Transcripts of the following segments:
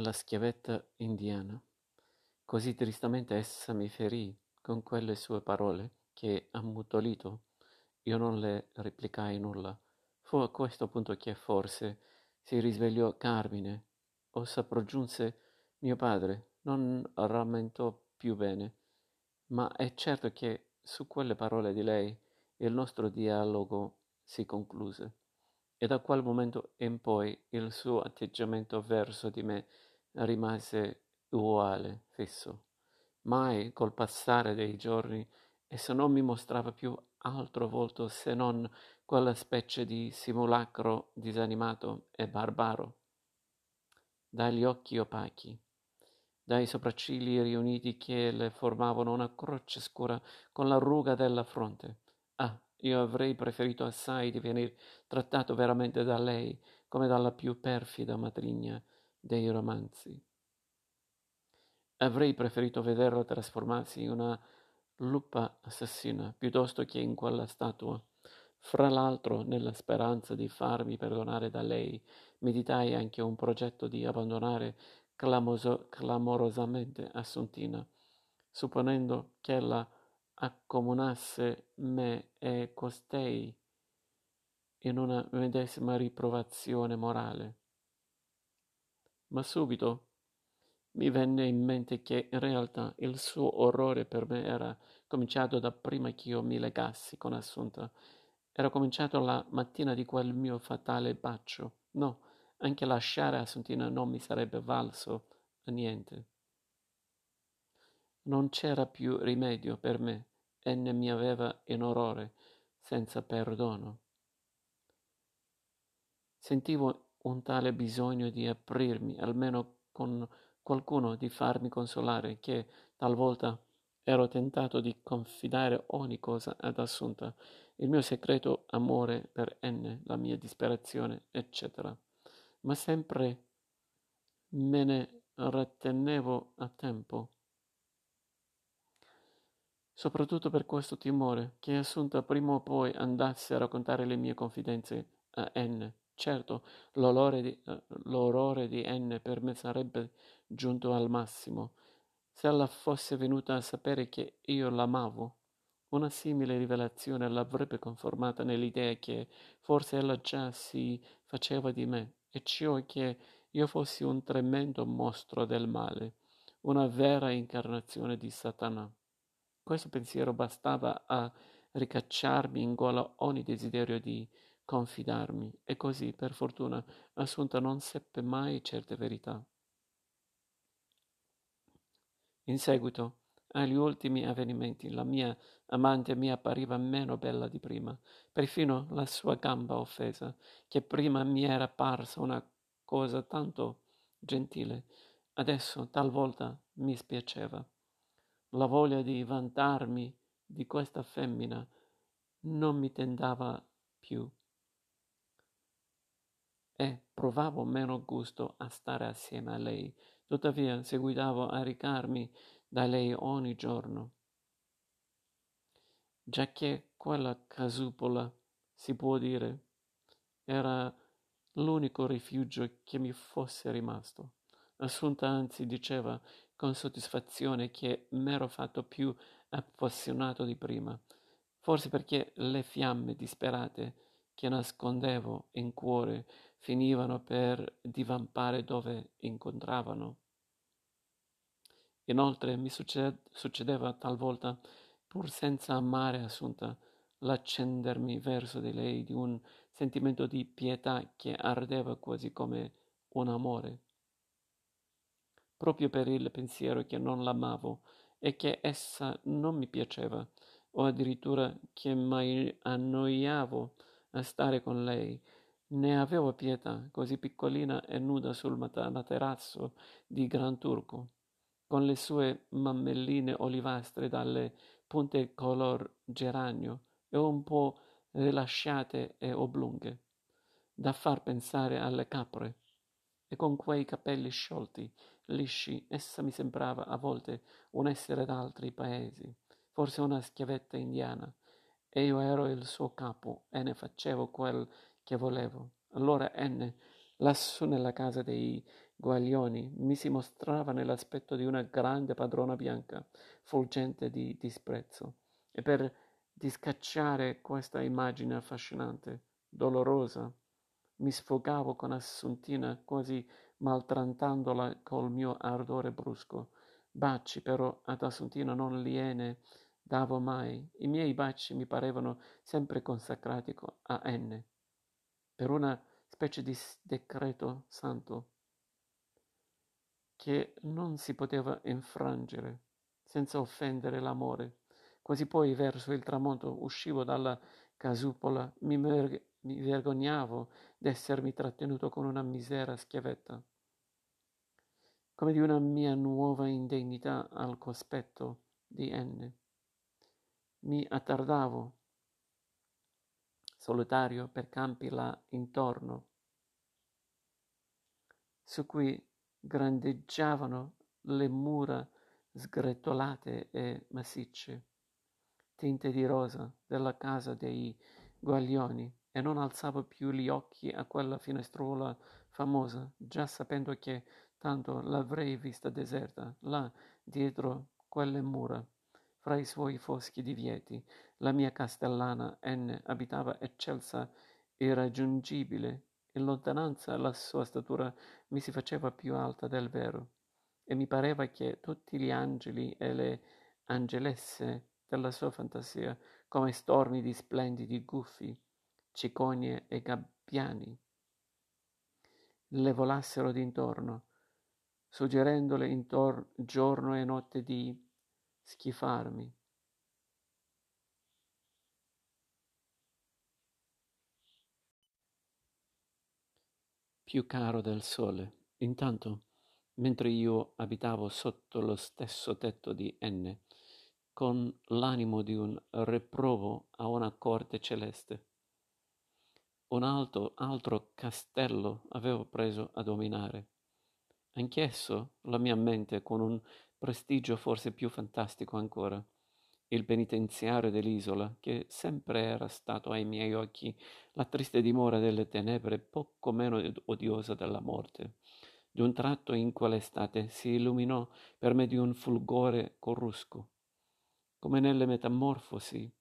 la schiavetta indiana. Così tristamente essa mi ferì con quelle sue parole che, ammutolito, io non le replicai nulla. Fu a questo punto che forse si risvegliò Carmine, o sopraggiunse mio padre, non rammentò più bene, ma è certo che su quelle parole di lei il nostro dialogo si concluse e da quel momento in poi il suo atteggiamento verso di me rimase uguale, fisso. Mai col passare dei giorni esso non mi mostrava più altro volto se non quella specie di simulacro disanimato e barbaro. Dagli occhi opachi, dai sopraccigli riuniti che le formavano una croce scura con la ruga della fronte. Ah, io avrei preferito assai di venir trattato veramente da lei come dalla più perfida matrigna dei romanzi. Avrei preferito vederla trasformarsi in una lupa assassina piuttosto che in quella statua. Fra l'altro, nella speranza di farmi perdonare da lei, meditai anche un progetto di abbandonare clamoso, clamorosamente Assuntina, supponendo che ella accomunasse me e costei in una medesima riprovazione morale. Ma subito mi venne in mente che in realtà il suo orrore per me era cominciato da prima che io mi legassi con Assunta. Era cominciato la mattina di quel mio fatale bacio. No, anche lasciare Assuntina non mi sarebbe valso a niente. Non c'era più rimedio per me. Enne mi aveva in orrore, senza perdono. Sentivo un tale bisogno di aprirmi, almeno con qualcuno di farmi consolare, che talvolta ero tentato di confidare ogni cosa ad Assunta, il mio segreto amore per N, la mia disperazione, eccetera. Ma sempre me ne rattenevo a tempo, soprattutto per questo timore che Assunta prima o poi andasse a raccontare le mie confidenze a N. Certo, l'orrore di, uh, l'orrore di N per me sarebbe giunto al massimo. Se ella fosse venuta a sapere che io l'amavo, una simile rivelazione l'avrebbe conformata nell'idea che forse ella già si faceva di me, e ciò che io fossi un tremendo mostro del male, una vera incarnazione di Satana. Questo pensiero bastava a ricacciarmi in gola ogni desiderio di confidarmi e così, per fortuna, Assunta non seppe mai certe verità. In seguito agli ultimi avvenimenti la mia amante mi appariva meno bella di prima, perfino la sua gamba offesa, che prima mi era parsa una cosa tanto gentile, adesso talvolta mi spiaceva. La voglia di vantarmi di questa femmina non mi tentava più e provavo meno gusto a stare assieme a lei. Tuttavia seguitavo a ricarmi da lei ogni giorno, giacché quella casupola, si può dire, era l'unico rifugio che mi fosse rimasto. Assunta anzi diceva con soddisfazione che m'ero fatto più appassionato di prima, forse perché le fiamme disperate che nascondevo in cuore finivano per divampare dove incontravano. Inoltre mi succedeva talvolta, pur senza amare Assunta, l'accendermi verso di lei di un sentimento di pietà che ardeva quasi come un amore. Proprio per il pensiero che non l'amavo e che essa non mi piaceva, o addirittura che mi annoiavo a stare con lei, ne avevo pietà, così piccolina e nuda sul materasso di Gran Turco, con le sue mammelline olivastre dalle punte color geranio e un po' rilasciate e oblunghe, da far pensare alle capre. E con quei capelli sciolti, lisci, essa mi sembrava a volte un essere d'altri paesi, forse una schiavetta indiana, e io ero il suo capo e ne facevo quel che volevo. Allora N Lassù nella casa dei guaglioni mi si mostrava nell'aspetto di una grande padrona bianca, fulgente di disprezzo, e per discacciare questa immagine affascinante, dolorosa, mi sfogavo con Assuntina quasi maltrattandola col mio ardore brusco. Baci però ad Assuntina non gliene davo mai. I miei baci mi parevano sempre consacrati a N, per una specie di decreto santo che non si poteva infrangere senza offendere l'amore. Quasi poi verso il tramonto uscivo dalla casupola, mi, mer- mi vergognavo d'essermi trattenuto con una misera schiavetta, come di una mia nuova indegnità al cospetto di N. Mi attardavo, solitario per campi là intorno, su cui grandeggiavano le mura sgretolate e massicce, tinte di rosa, della casa dei Guaglioni, e non alzavo più gli occhi a quella finestruola famosa, già sapendo che tanto l'avrei vista deserta, là dietro quelle mura, fra i suoi foschi divieti. La mia castellana N abitava eccelsa, irraggiungibile. In lontananza la sua statura mi si faceva più alta del vero, e mi pareva che tutti gli angeli e le angelesse della sua fantasia, come stormi di splendidi guffi, cicogne e gabbiani, le volassero d'intorno, suggerendole intorno giorno e notte di schifarmi. Più caro del sole. Intanto, mentre io abitavo sotto lo stesso tetto di N, con l'animo di un reprovo a una corte celeste, un alto, altro castello avevo preso a dominare. Anch'esso, la mia mente, con un prestigio forse più fantastico ancora, il penitenziario dell'isola, che sempre era stato ai miei occhi la triste dimora delle tenebre poco meno odiosa della morte. D'un tratto in quell'estate si illuminò per me di un fulgore corrusco, come nelle metamorfosi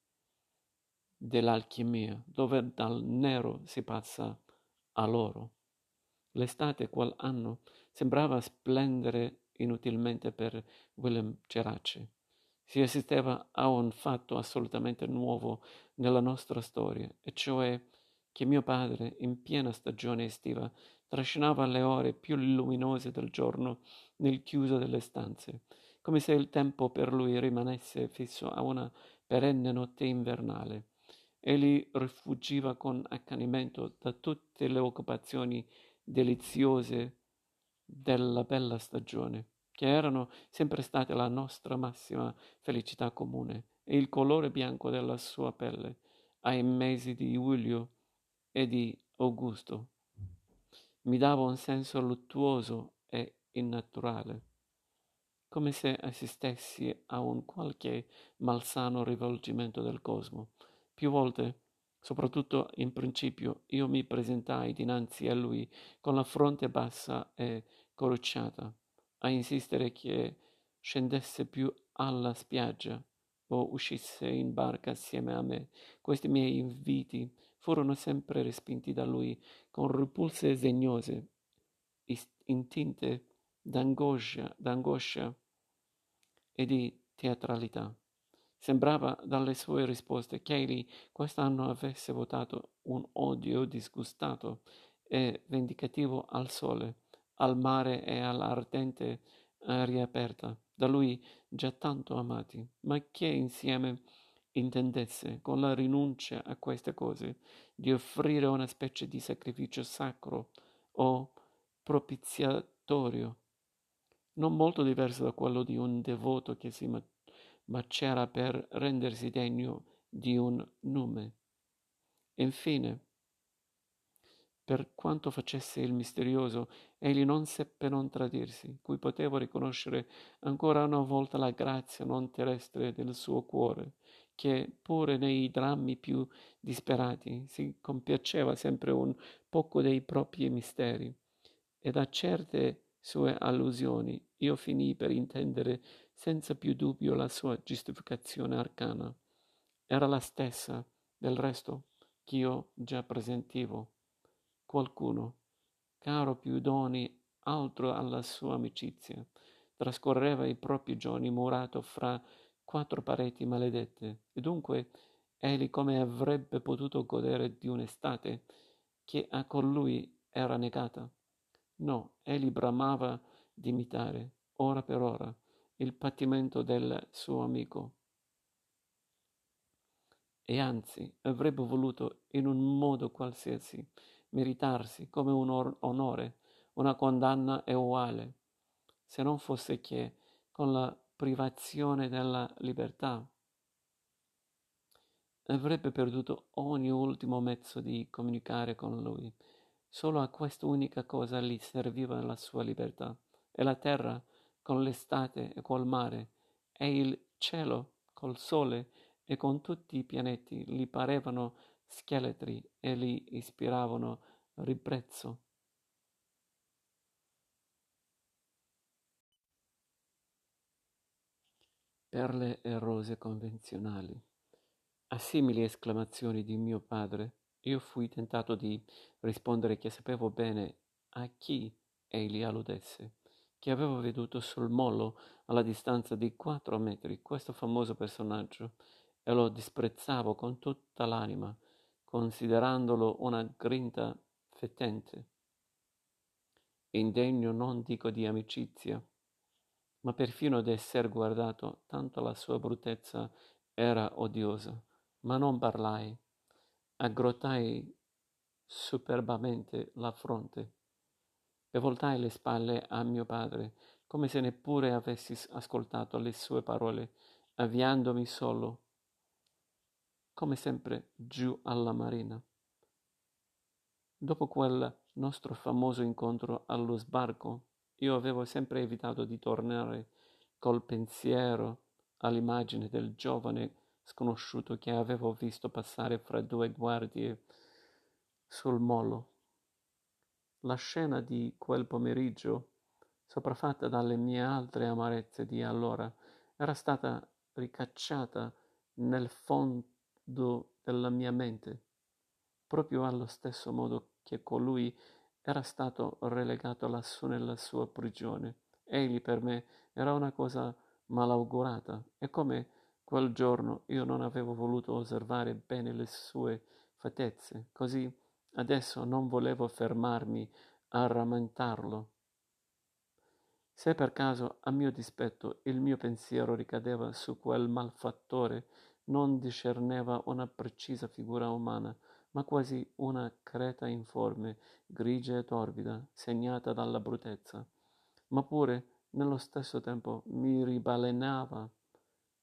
dell'alchimia, dove dal nero si passa all'oro. L'estate quel anno sembrava splendere inutilmente per Willem Gerace. Si assisteva a un fatto assolutamente nuovo nella nostra storia, e cioè che mio padre, in piena stagione estiva, trascinava le ore più luminose del giorno nel chiuso delle stanze, come se il tempo per lui rimanesse fisso a una perenne notte invernale Egli rifuggiva con accanimento da tutte le occupazioni deliziose della bella stagione, che erano sempre state la nostra massima felicità comune, e il colore bianco della sua pelle ai mesi di luglio e di augusto mi dava un senso luttuoso e innaturale, come se assistessi a un qualche malsano rivolgimento del cosmo. Più volte, soprattutto in principio, io mi presentai dinanzi a lui con la fronte bassa e corrucciata, a insistere che scendesse più alla spiaggia o uscisse in barca assieme a me. Questi miei inviti furono sempre respinti da lui con ripulse segnose, intinte d'angoscia, d'angoscia e di teatralità. Sembrava dalle sue risposte che egli quest'anno avesse votato un odio disgustato e vendicativo al sole, al mare e all'ardente aria aperta, da lui già tanto amati, ma che insieme intendesse, con la rinuncia a queste cose, di offrire una specie di sacrificio sacro o propiziatorio, non molto diverso da quello di un devoto che si ma c'era per rendersi degno di un nome. Infine, per quanto facesse il misterioso, egli non seppe non tradirsi, cui potevo riconoscere ancora una volta la grazia non terrestre del suo cuore, che pure nei drammi più disperati si compiaceva sempre un poco dei propri misteri, e da certe sue allusioni io finii per intendere senza più dubbio la sua giustificazione arcana. Era la stessa, del resto, ch'io già presentivo. Qualcuno, caro più d'ogni altro alla sua amicizia, trascorreva i propri giorni murato fra quattro pareti maledette, e dunque egli come avrebbe potuto godere di un'estate che a colui era negata? No, egli bramava di imitare, ora per ora, il patimento del suo amico. E anzi avrebbe voluto, in un modo qualsiasi, meritarsi come un or- onore, una condanna uguale, se non fosse che, con la privazione della libertà, avrebbe perduto ogni ultimo mezzo di comunicare con lui. Solo a quest'unica cosa gli serviva la sua libertà. E la terra, con l'estate e col mare, e il cielo, col sole e con tutti i pianeti, gli parevano scheletri e gli ispiravano ribrezzo. perle e rose convenzionali. A simili esclamazioni di mio padre, io fui tentato di rispondere che sapevo bene a chi egli alludesse, che avevo veduto sul mollo alla distanza di quattro metri questo famoso personaggio. E lo disprezzavo con tutta l'anima, considerandolo una grinta fetente, indegno non dico di amicizia, ma perfino d'esser guardato, tanto la sua bruttezza era odiosa. Ma non parlai, aggrottai superbamente la fronte e voltai le spalle a mio padre, come se neppure avessi ascoltato le sue parole, avviandomi solo, come sempre, giù alla marina. Dopo quel nostro famoso incontro allo sbarco, io avevo sempre evitato di tornare col pensiero all'immagine del giovane sconosciuto che avevo visto passare fra due guardie sul molo. La scena di quel pomeriggio, sopraffatta dalle mie altre amarezze di allora, era stata ricacciata nel fondo della mia mente, proprio allo stesso modo che colui era stato relegato lassù nella sua prigione. Egli per me era una cosa malaugurata e come quel giorno io non avevo voluto osservare bene le sue fattezze, così adesso non volevo fermarmi a rammentarlo. Se per caso, a mio dispetto, il mio pensiero ricadeva su quel malfattore, non discerneva una precisa figura umana, ma quasi una creta informe, grigia e torbida, segnata dalla bruttezza, ma pure nello stesso tempo mi ribalenava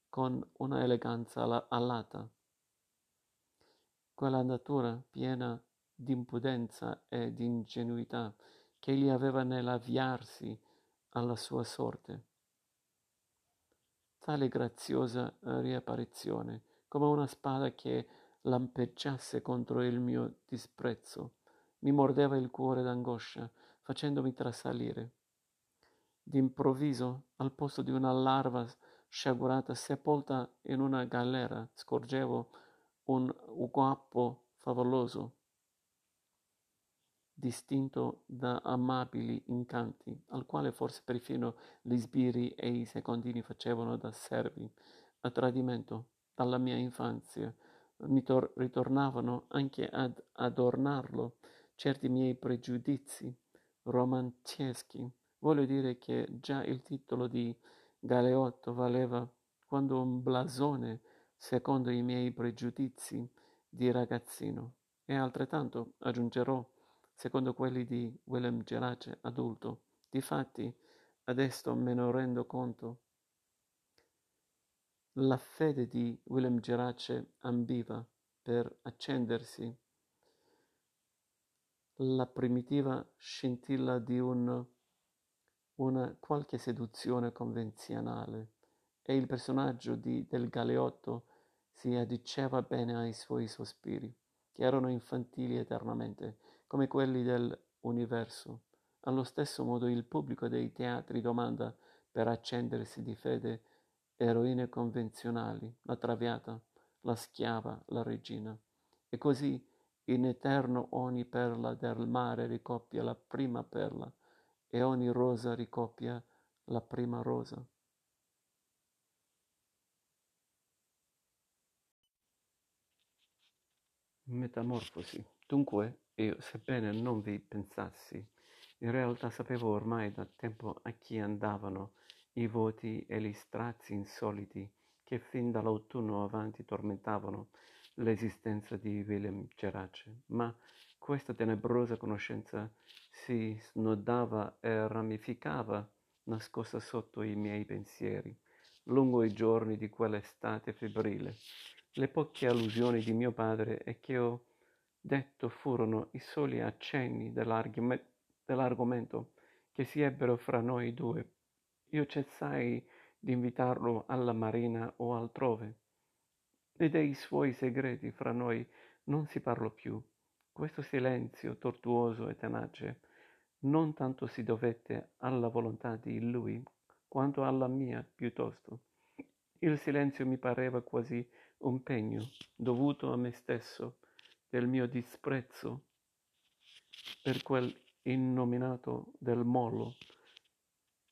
con una eleganza alata. Quella natura piena d'impudenza e d'ingenuità che egli aveva nell'avviarsi alla sua sorte. Tale graziosa riapparizione, come una spada che lampeggiasse contro il mio disprezzo, mi mordeva il cuore d'angoscia, facendomi trasalire. D'improvviso, al posto di una larva sciagurata sepolta in una galera, scorgevo un guappo favoloso, distinto da amabili incanti, al quale forse perfino gli sbirri e i secondini facevano da servi, a tradimento dalla mia infanzia, mi tor- ritornavano anche ad adornarlo certi miei pregiudizi romantieschi. Voglio dire che già il titolo di Galeotto valeva quando un blasone secondo i miei pregiudizi di ragazzino e altrettanto aggiungerò secondo quelli di Willem Gerace adulto. Difatti, adesso me ne rendo conto. La fede di Willem Gerace ambiva per accendersi. La primitiva scintilla di un, una qualche seduzione convenzionale. E il personaggio di, del Galeotto si addiceva bene ai suoi sospiri, che erano infantili eternamente, come quelli dell'universo. Allo stesso modo il pubblico dei teatri domanda, per accendersi di fede, eroine convenzionali, la traviata, la schiava, la regina. E così in eterno ogni perla del mare ricoppia la prima perla e ogni rosa ricoppia la prima rosa. Metamorfosi. Dunque, io, sebbene non vi pensassi, in realtà sapevo ormai da tempo a chi andavano i voti e gli strazi insoliti che fin dall'autunno avanti tormentavano l'esistenza di Willem Gerace, ma questa tenebrosa conoscenza si snodava e ramificava nascosta sotto i miei pensieri, lungo i giorni di quell'estate febbrile. Le poche allusioni di mio padre e che ho detto furono i soli accenni dell'argomento che si ebbero fra noi due. Io cessai di invitarlo alla marina o altrove e dei suoi segreti fra noi non si parlò più. Questo silenzio tortuoso e tenace non tanto si dovette alla volontà di lui quanto alla mia piuttosto. Il silenzio mi pareva quasi un pegno dovuto a me stesso del mio disprezzo per quel innominato del mollo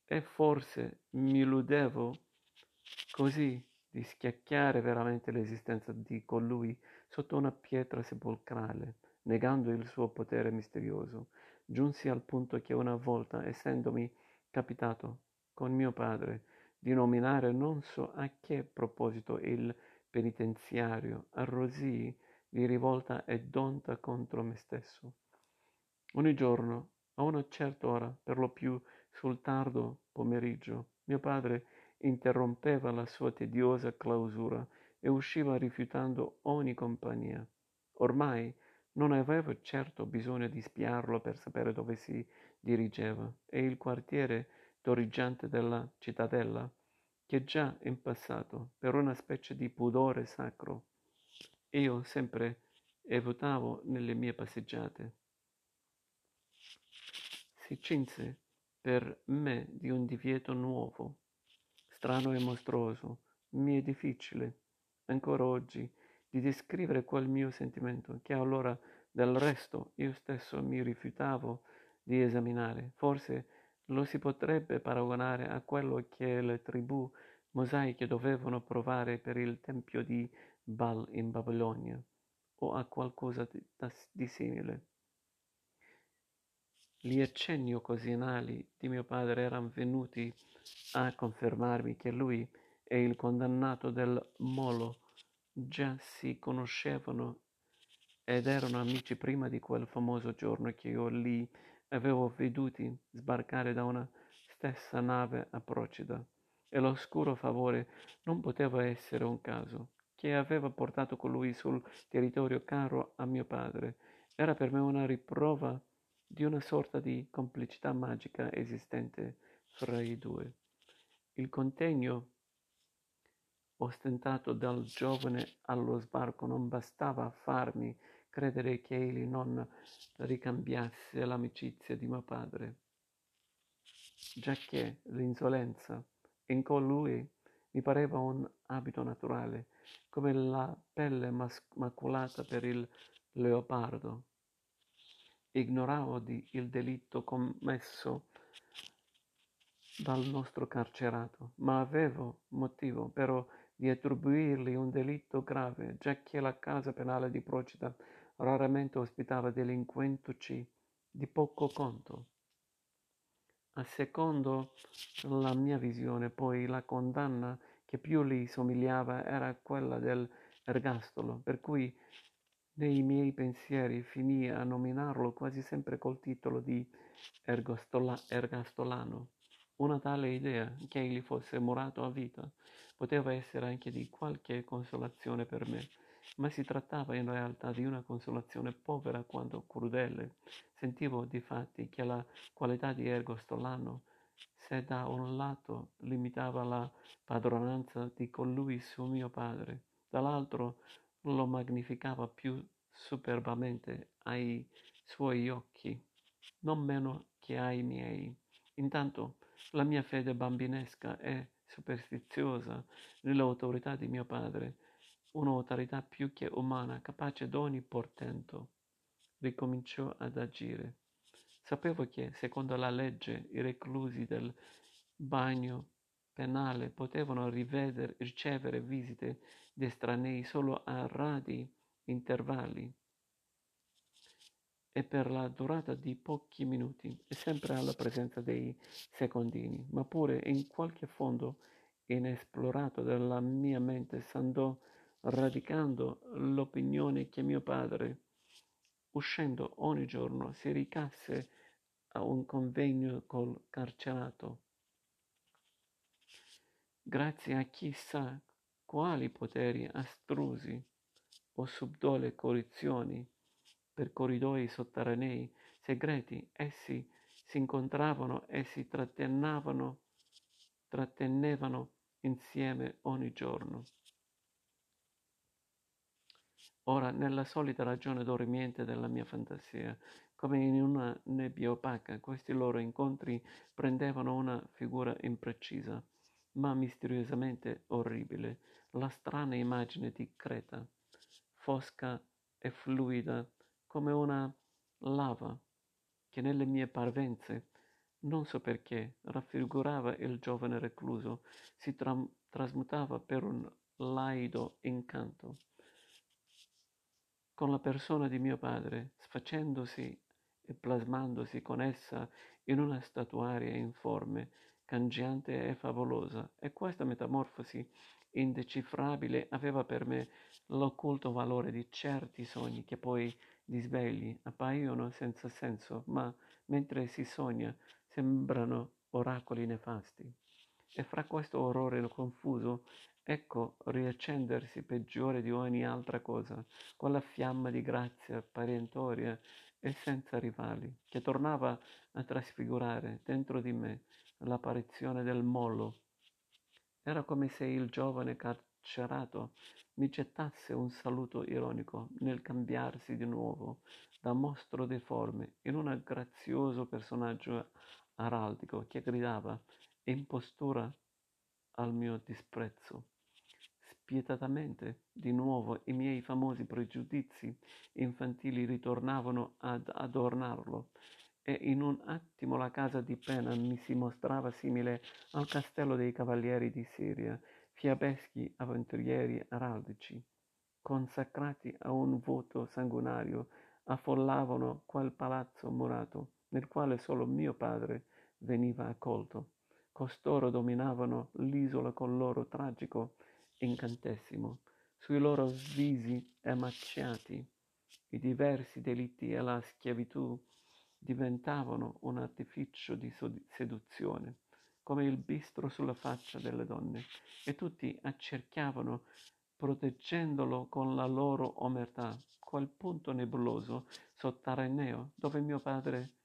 e forse mi illudevo così di schiacchiare veramente l'esistenza di colui sotto una pietra sepolcrale, negando il suo potere misterioso. Giunsi al punto che una volta, essendomi capitato con mio padre di nominare non so a che proposito il penitenziario, arrosii di rivolta e d'onta contro me stesso. Ogni giorno, a una certa ora, per lo più sul tardo pomeriggio, mio padre interrompeva la sua tediosa clausura e usciva rifiutando ogni compagnia. Ormai non avevo certo bisogno di spiarlo per sapere dove si dirigeva e il quartiere torreggiante della cittadella, che già in passato, per una specie di pudore sacro, io sempre evitavo nelle mie passeggiate. Si cinse per me di un divieto nuovo strano e mostruoso, mi è difficile, ancora oggi, di descrivere quel mio sentimento, che allora del resto io stesso mi rifiutavo di esaminare. Forse lo si potrebbe paragonare a quello che le tribù mosaiche dovevano provare per il tempio di Baal in Babilonia, o a qualcosa di, di simile. Gli accenni occasionali di mio padre erano venuti a confermarmi che lui e il condannato del Molo già si conoscevano ed erano amici prima di quel famoso giorno che io li avevo veduti sbarcare da una stessa nave a Procida. E l'oscuro favore non poteva essere un caso, che aveva portato colui sul territorio caro a mio padre. Era per me una riprova di una sorta di complicità magica esistente fra i due. Il contegno ostentato dal giovane allo sbarco non bastava a farmi credere che egli non ricambiasse l'amicizia di mio padre, giacché l'insolenza in colui mi pareva un abito naturale, come la pelle mas- maculata per il leopardo. Ignoravo di il delitto commesso dal nostro carcerato, ma avevo motivo però di attribuirgli un delitto grave, giacché la casa penale di Procida raramente ospitava delinquentuci di poco conto. Secondo la mia visione, poi, la condanna che più gli somigliava era quella dell'ergastolo, per cui nei miei pensieri finì a nominarlo quasi sempre col titolo di ergostola- ergastolano. Una tale idea, che egli fosse murato a vita, poteva essere anche di qualche consolazione per me, ma si trattava in realtà di una consolazione povera quanto crudele. Sentivo difatti che la qualità di ergostolano, se da un lato limitava la padronanza di colui su mio padre, dall'altro lo magnificava più superbamente ai suoi occhi, non meno che ai miei. Intanto la mia fede bambinesca e superstiziosa nell'autorità di mio padre, un'autorità più che umana, capace d'ogni portento, ricominciò ad agire. Sapevo che, secondo la legge, i reclusi del bagno penale potevano rivedere, ricevere visite di estranei solo a radi intervalli e per la durata di pochi minuti sempre alla presenza dei secondini, ma pure in qualche fondo inesplorato della mia mente s'andò radicando l'opinione che mio padre, uscendo ogni giorno, si ricasse a un convegno col carcerato. Grazie a chissà quali poteri astrusi o subdole corruzioni per corridoi sotterranei segreti, essi si incontravano e si trattenevano, insieme ogni giorno. Ora, nella solita ragione dormiente della mia fantasia, come in una nebbia opaca, questi loro incontri prendevano una figura imprecisa, ma misteriosamente orribile, la strana immagine di Creta, fosca e fluida come una lava che nelle mie parvenze, non so perché, raffigurava il giovane recluso, si tra- trasmutava per un laido incanto con la persona di mio padre, sfacendosi e plasmandosi con essa in una statuaria informe, cangiante e favolosa, e questa metamorfosi indecifrabile aveva per me l'occulto valore di certi sogni che poi di svegli appaiono senza senso, ma mentre si sogna sembrano oracoli nefasti. E fra questo orrore confuso, ecco riaccendersi peggiore di ogni altra cosa, quella fiamma di grazia parentoria e senza rivali, che tornava a trasfigurare dentro di me l'apparizione del mollo. Era come se il giovane carcerato mi gettasse un saluto ironico nel cambiarsi di nuovo da mostro deforme in un grazioso personaggio araldico che gridava in postura al mio disprezzo. Spietatamente, di nuovo, i miei famosi pregiudizi infantili ritornavano ad adornarlo e in un attimo la casa di pena mi si mostrava simile al castello dei cavalieri di Siria fiabeschi avventurieri araldici, consacrati a un voto sanguinario, affollavano quel palazzo murato, nel quale solo mio padre veniva accolto. Costoro dominavano l'isola col loro tragico incantesimo. Sui loro visi emaciati i diversi delitti e la schiavitù diventavano un artificio di seduzione come il bistro sulla faccia delle donne, e tutti accerchiavano, proteggendolo con la loro omertà, quel punto nebuloso, sotterraneo, dove mio padre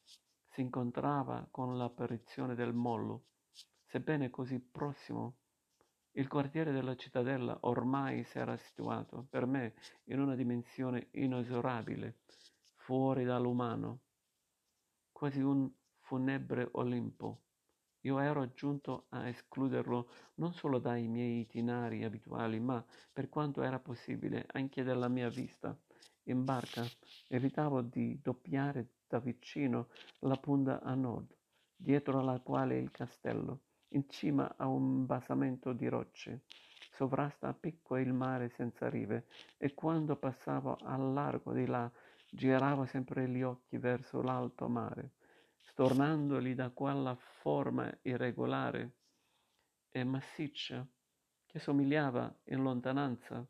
si incontrava con l'apparizione del mollo, sebbene così prossimo. Il quartiere della cittadella ormai si era situato, per me, in una dimensione inesorabile, fuori dall'umano, quasi un funebre Olimpo io ero giunto a escluderlo non solo dai miei itinerari abituali, ma, per quanto era possibile, anche dalla mia vista. In barca evitavo di doppiare da vicino la punta a nord, dietro alla quale il castello, in cima a un basamento di rocce, sovrasta a picco il mare senza rive, e quando passavo al largo di là giravo sempre gli occhi verso l'alto mare stornandoli da quella forma irregolare e massiccia che somigliava in lontananza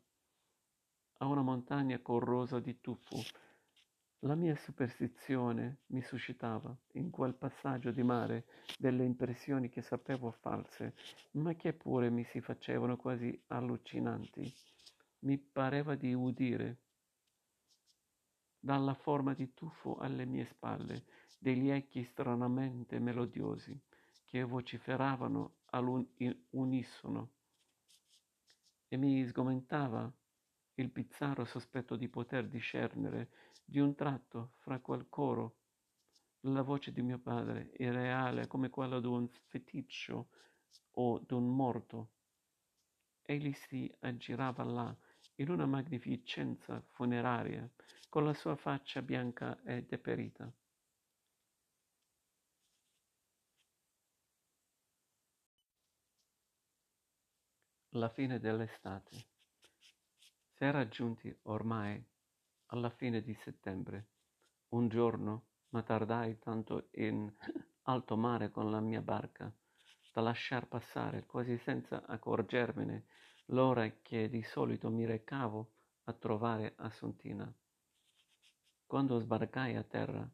a una montagna corrosa di tufo. La mia superstizione mi suscitava in quel passaggio di mare delle impressioni che sapevo false, ma che pure mi si facevano quasi allucinanti. Mi pareva di udire dalla forma di tuffo alle mie spalle degli echi stranamente melodiosi che vociferavano all'unisono e mi sgomentava il Pizzaro sospetto di poter discernere di un tratto fra quel coro la voce di mio padre, irreale come quella d'un feticcio o d'un morto. Egli si aggirava là, in una magnificenza funeraria, con la sua faccia bianca e deperita. La fine dell'estate. S'era giunti ormai alla fine di settembre. Un giorno ma tardai tanto in alto mare con la mia barca da lasciar passare quasi senza accorgermene l'ora che di solito mi recavo a trovare Assuntina. Quando sbarcai a terra,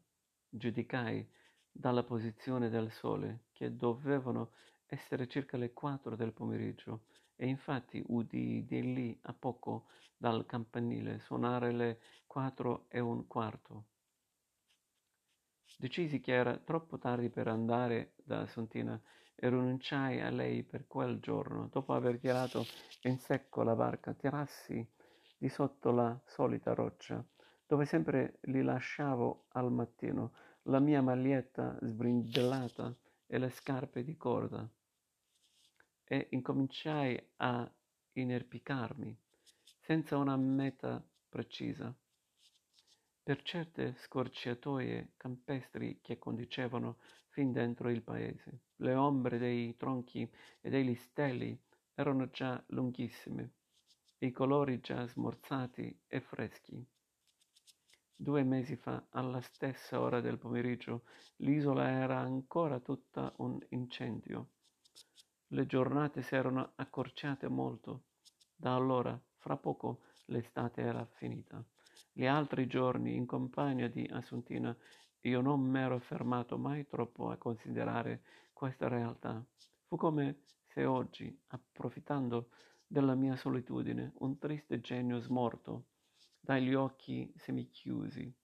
giudicai dalla posizione del sole che dovevano essere circa le quattro del pomeriggio e infatti udii di lì a poco dal campanile suonare le quattro e un quarto. Decisi che era troppo tardi per andare da Assuntina e rinunciai a lei per quel giorno. Dopo aver tirato in secco la barca, tirassi di sotto la solita roccia, dove sempre li lasciavo al mattino, la mia maglietta sbrindellata e le scarpe di corda, e incominciai a inerpicarmi, senza una meta precisa per certe scorciatoie campestri che conducevano fin dentro il paese. Le ombre dei tronchi e degli steli erano già lunghissime, i colori già smorzati e freschi. Due mesi fa, alla stessa ora del pomeriggio, l'isola era ancora tutta un incendio. Le giornate si erano accorciate molto. Da allora, fra poco, l'estate era finita. Gli altri giorni, in compagnia di Assuntina, io non m'ero fermato mai troppo a considerare questa realtà. Fu come se oggi, approfittando della mia solitudine, un triste genio smorto, dagli occhi semichiusi,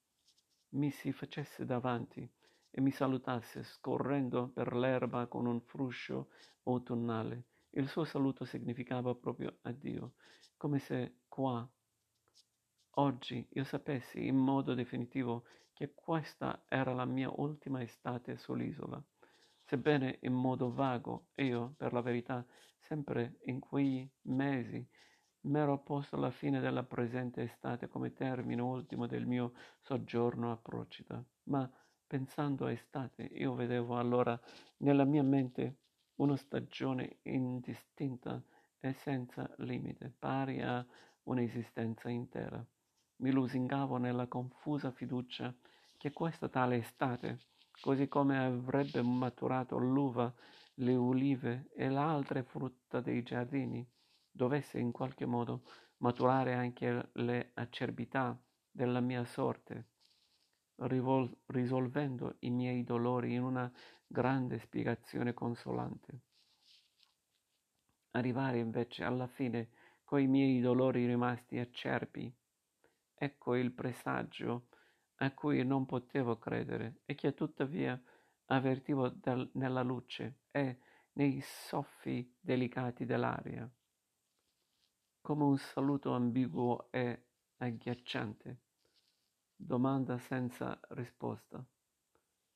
mi si facesse davanti e mi salutasse scorrendo per l'erba con un fruscio autunnale. Il suo saluto significava proprio addio, come se qua Oggi io sapessi in modo definitivo che questa era la mia ultima estate sull'isola, sebbene in modo vago io, per la verità, sempre in quei mesi m'ero posto la fine della presente estate come termine ultimo del mio soggiorno a Procida, ma pensando a estate io vedevo allora nella mia mente una stagione indistinta e senza limite, pari a un'esistenza intera. Mi lusingavo nella confusa fiducia che questa tale estate, così come avrebbe maturato l'uva, le ulive e l'altre frutta dei giardini, dovesse in qualche modo maturare anche le acerbità della mia sorte, rivol- risolvendo i miei dolori in una grande spiegazione consolante. Arrivare invece alla fine coi miei dolori rimasti acerbi. Ecco il presagio a cui non potevo credere e che tuttavia avvertivo del, nella luce e nei soffi delicati dell'aria, come un saluto ambiguo e agghiacciante, domanda senza risposta.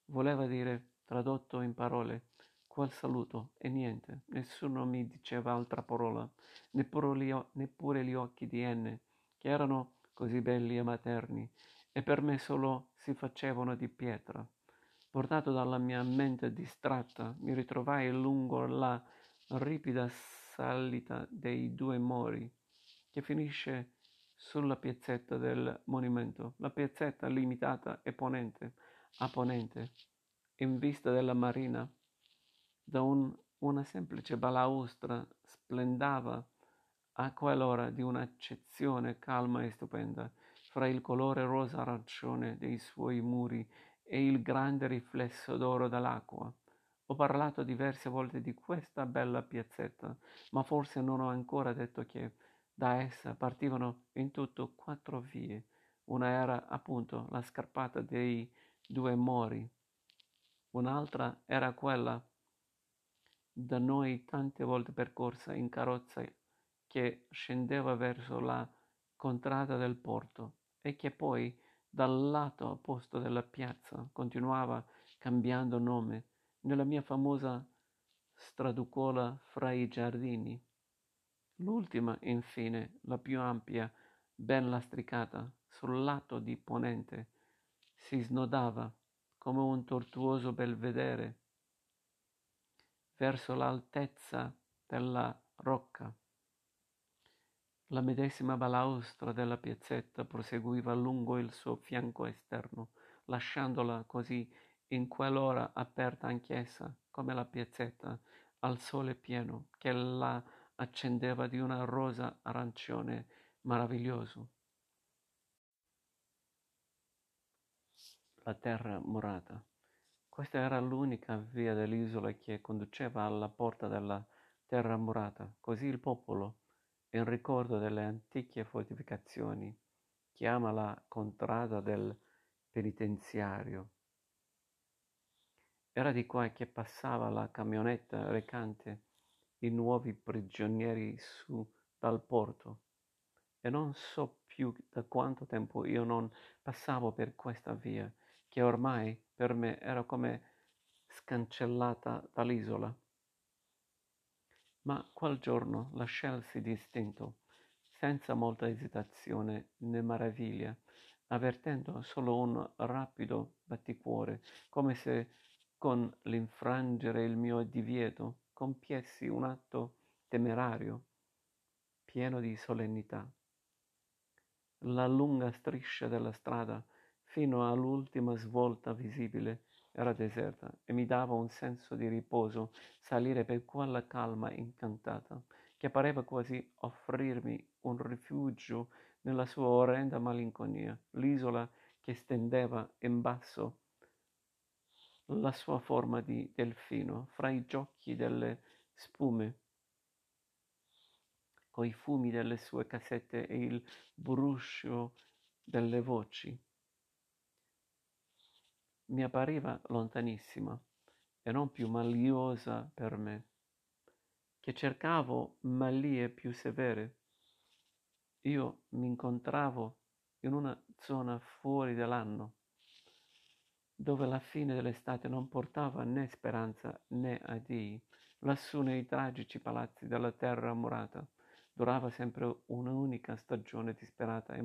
Voleva dire, tradotto in parole, quel saluto e niente, nessuno mi diceva altra parola, neppure gli, neppure gli occhi di N, che erano così belli e materni, e per me solo si facevano di pietra. Portato dalla mia mente distratta, mi ritrovai lungo la ripida salita dei due mori, che finisce sulla piazzetta del monumento, la piazzetta limitata e ponente, a ponente, in vista della marina. Da un, una semplice balaustra splendava a quell'ora di un'accezione calma e stupenda, fra il colore rosa-arancione dei suoi muri e il grande riflesso d'oro dell'acqua. Ho parlato diverse volte di questa bella piazzetta, ma forse non ho ancora detto che da essa partivano in tutto quattro vie. Una era appunto la scarpata dei due mori, un'altra era quella da noi tante volte percorsa in carrozza che scendeva verso la contrada del porto e che poi dal lato opposto della piazza continuava cambiando nome nella mia famosa straducola fra i giardini. L'ultima, infine, la più ampia, ben lastricata, sul lato di ponente, si snodava come un tortuoso belvedere verso l'altezza della rocca. La medesima balaustra della piazzetta proseguiva lungo il suo fianco esterno, lasciandola così in quell'ora aperta anch'essa, come la piazzetta, al sole pieno, che la accendeva di una rosa arancione meraviglioso. La terra murata. Questa era l'unica via dell'isola che conduceva alla porta della terra murata, così il popolo, in ricordo delle antiche fortificazioni, chiama la contrada del penitenziario. Era di qua che passava la camionetta recante i nuovi prigionieri su dal porto e non so più da quanto tempo io non passavo per questa via che ormai per me era come scancellata dall'isola. Ma quel giorno la scelsi distinto, senza molta esitazione né meraviglia, avvertendo solo un rapido batticuore, come se con l'infrangere il mio divieto compiessi un atto temerario, pieno di solennità. La lunga striscia della strada fino all'ultima svolta visibile, era deserta e mi dava un senso di riposo salire per quella calma incantata, che pareva quasi offrirmi un rifugio nella sua orrenda malinconia, l'isola che stendeva in basso la sua forma di delfino fra i giochi delle spume, coi fumi delle sue casette e il bruscio delle voci. Mi appariva lontanissima e non più maliosa per me, che cercavo malie più severe. Io mi incontravo in una zona fuori dell'anno, dove la fine dell'estate non portava né speranza né addii. Lassù nei tragici palazzi della terra murata durava sempre un'unica stagione disperata e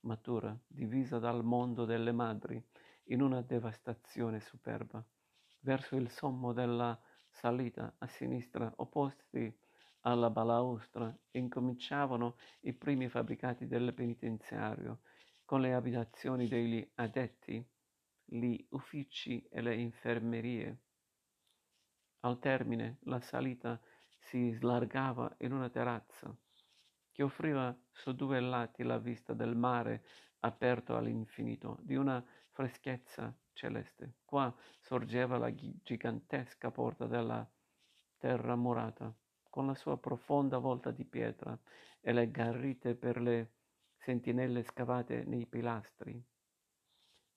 matura, divisa dal mondo delle madri in una devastazione superba. Verso il sommo della salita a sinistra, opposti alla balaustra, incominciavano i primi fabbricati del penitenziario, con le abitazioni degli addetti, gli uffici e le infermerie. Al termine la salita si slargava in una terrazza che offriva su due lati la vista del mare aperto all'infinito, di una freschezza celeste. Qua sorgeva la gigantesca porta della terra murata, con la sua profonda volta di pietra e le garrite per le sentinelle scavate nei pilastri.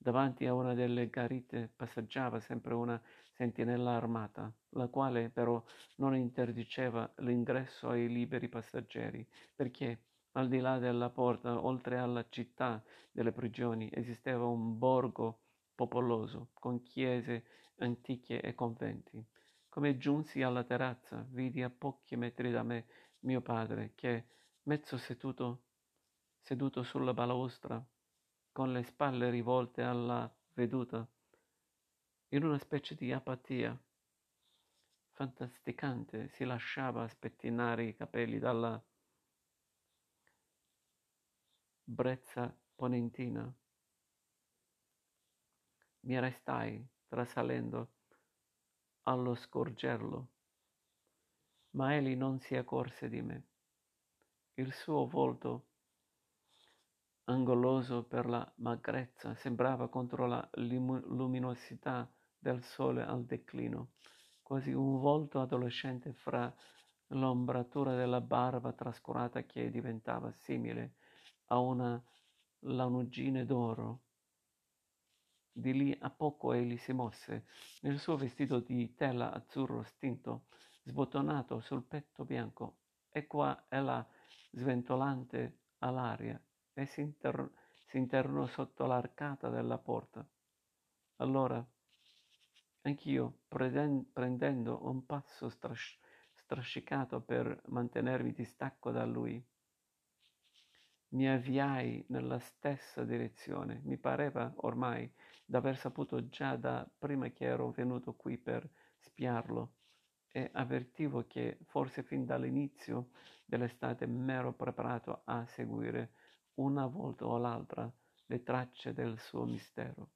Davanti a una delle garite passeggiava sempre una sentinella armata, la quale però non interdiceva l'ingresso ai liberi passeggeri, perché al di là della porta, oltre alla città delle prigioni, esisteva un borgo popoloso, con chiese antiche e conventi. Come giunsi alla terrazza, vidi a pochi metri da me mio padre, che, mezzo seduto, seduto sulla balaustra, con le spalle rivolte alla veduta, in una specie di apatia fantasticante, si lasciava spettinare i capelli dalla brezza ponentina. Mi restai trasalendo allo scorgerlo, ma egli non si accorse di me. Il suo volto, angoloso per la magrezza, sembrava contro la luminosità del sole al declino, quasi un volto adolescente fra l'ombratura della barba trascurata che diventava simile a una lanugine d'oro. Di lì a poco egli si mosse, nel suo vestito di tela azzurro stinto, sbottonato sul petto bianco, e qua e là sventolante all'aria, e si, inter- si internò sotto l'arcata della porta. Allora, anch'io, preden- prendendo un passo stras- strascicato per mantenermi distacco da lui, mi avviai nella stessa direzione. Mi pareva ormai d'aver saputo già da prima che ero venuto qui per spiarlo e avvertivo che forse fin dall'inizio dell'estate m'ero preparato a seguire una volta o l'altra le tracce del suo mistero.